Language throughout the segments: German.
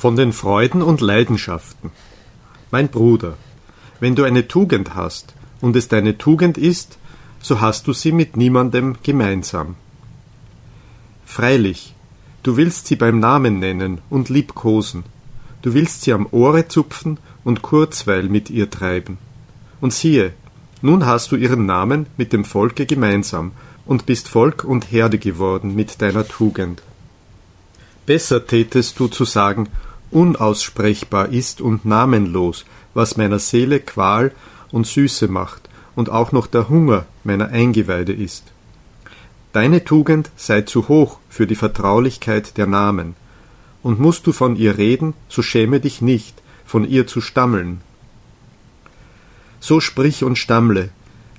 Von den Freuden und Leidenschaften. Mein Bruder, wenn du eine Tugend hast und es deine Tugend ist, so hast du sie mit niemandem gemeinsam. Freilich, du willst sie beim Namen nennen und liebkosen, du willst sie am Ohre zupfen und Kurzweil mit ihr treiben. Und siehe, nun hast du ihren Namen mit dem Volke gemeinsam und bist Volk und Herde geworden mit deiner Tugend. Besser tätest du zu sagen, unaussprechbar ist und namenlos, was meiner Seele Qual und Süße macht und auch noch der Hunger meiner Eingeweide ist. Deine Tugend sei zu hoch für die Vertraulichkeit der Namen, und musst du von ihr reden, so schäme dich nicht, von ihr zu stammeln. So sprich und stammle,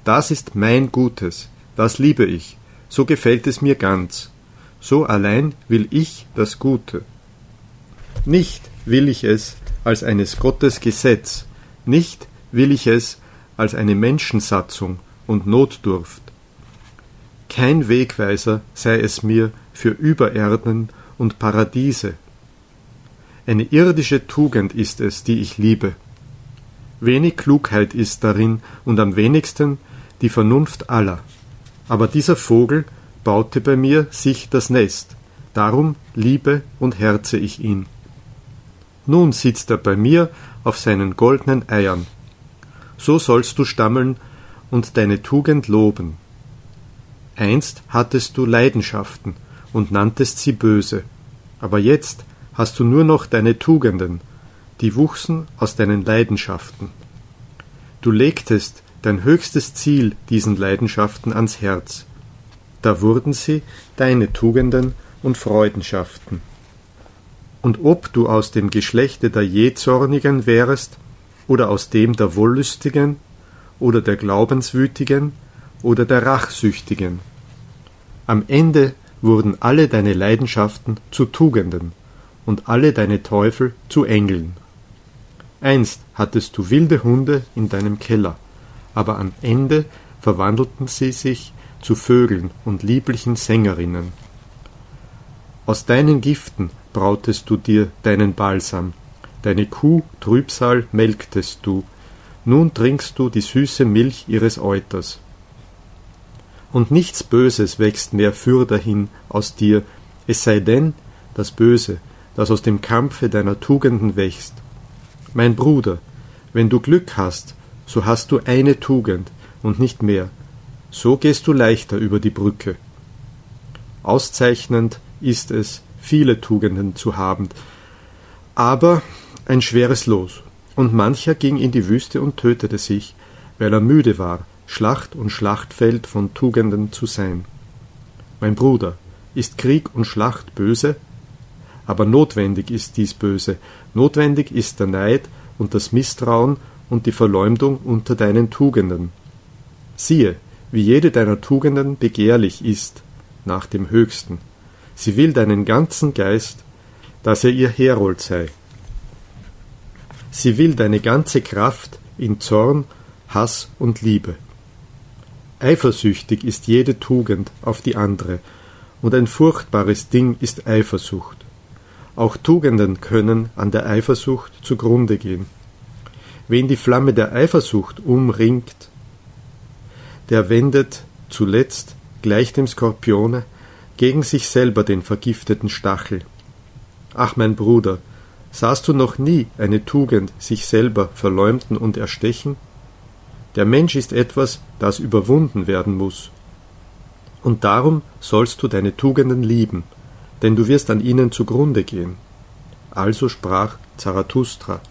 das ist mein Gutes, das liebe ich, so gefällt es mir ganz, so allein will ich das Gute. Nicht will ich es als eines Gottes Gesetz, nicht will ich es als eine Menschensatzung und Notdurft. Kein Wegweiser sei es mir für Übererden und Paradiese. Eine irdische Tugend ist es, die ich liebe. Wenig Klugheit ist darin und am wenigsten die Vernunft aller. Aber dieser Vogel baute bei mir sich das Nest, darum liebe und herze ich ihn. Nun sitzt er bei mir auf seinen goldenen Eiern. So sollst du stammeln und deine Tugend loben. Einst hattest du Leidenschaften und nanntest sie böse, aber jetzt hast du nur noch deine Tugenden, die wuchsen aus deinen Leidenschaften. Du legtest dein höchstes Ziel diesen Leidenschaften ans Herz. Da wurden sie deine Tugenden und Freudenschaften und ob du aus dem Geschlechte der Jähzornigen wärest, oder aus dem der Wollüstigen, oder der Glaubenswütigen, oder der Rachsüchtigen. Am Ende wurden alle deine Leidenschaften zu Tugenden und alle deine Teufel zu Engeln. Einst hattest du wilde Hunde in deinem Keller, aber am Ende verwandelten sie sich zu Vögeln und lieblichen Sängerinnen. Aus deinen Giften brautest du dir deinen Balsam, deine Kuh Trübsal melktest du, nun trinkst du die süße Milch ihres Euters. Und nichts Böses wächst mehr fürderhin aus dir, es sei denn das Böse, das aus dem Kampfe deiner Tugenden wächst. Mein Bruder, wenn du Glück hast, so hast du eine Tugend und nicht mehr, so gehst du leichter über die Brücke. Auszeichnend ist es, viele Tugenden zu haben, aber ein schweres Los, und mancher ging in die Wüste und tötete sich, weil er müde war, Schlacht und Schlachtfeld von Tugenden zu sein. Mein Bruder, ist Krieg und Schlacht böse? Aber notwendig ist dies Böse, notwendig ist der Neid und das Misstrauen und die Verleumdung unter deinen Tugenden. Siehe, wie jede deiner Tugenden begehrlich ist nach dem Höchsten. Sie will deinen ganzen Geist, dass er ihr Herold sei. Sie will deine ganze Kraft in Zorn, Hass und Liebe. Eifersüchtig ist jede Tugend auf die andere, und ein furchtbares Ding ist Eifersucht. Auch Tugenden können an der Eifersucht zugrunde gehen. Wen die Flamme der Eifersucht umringt, der wendet zuletzt gleich dem Skorpione gegen sich selber den vergifteten Stachel. Ach, mein Bruder, sahst du noch nie eine Tugend sich selber verleumden und erstechen? Der Mensch ist etwas, das überwunden werden muss. Und darum sollst du deine Tugenden lieben, denn du wirst an ihnen zugrunde gehen. Also sprach Zarathustra.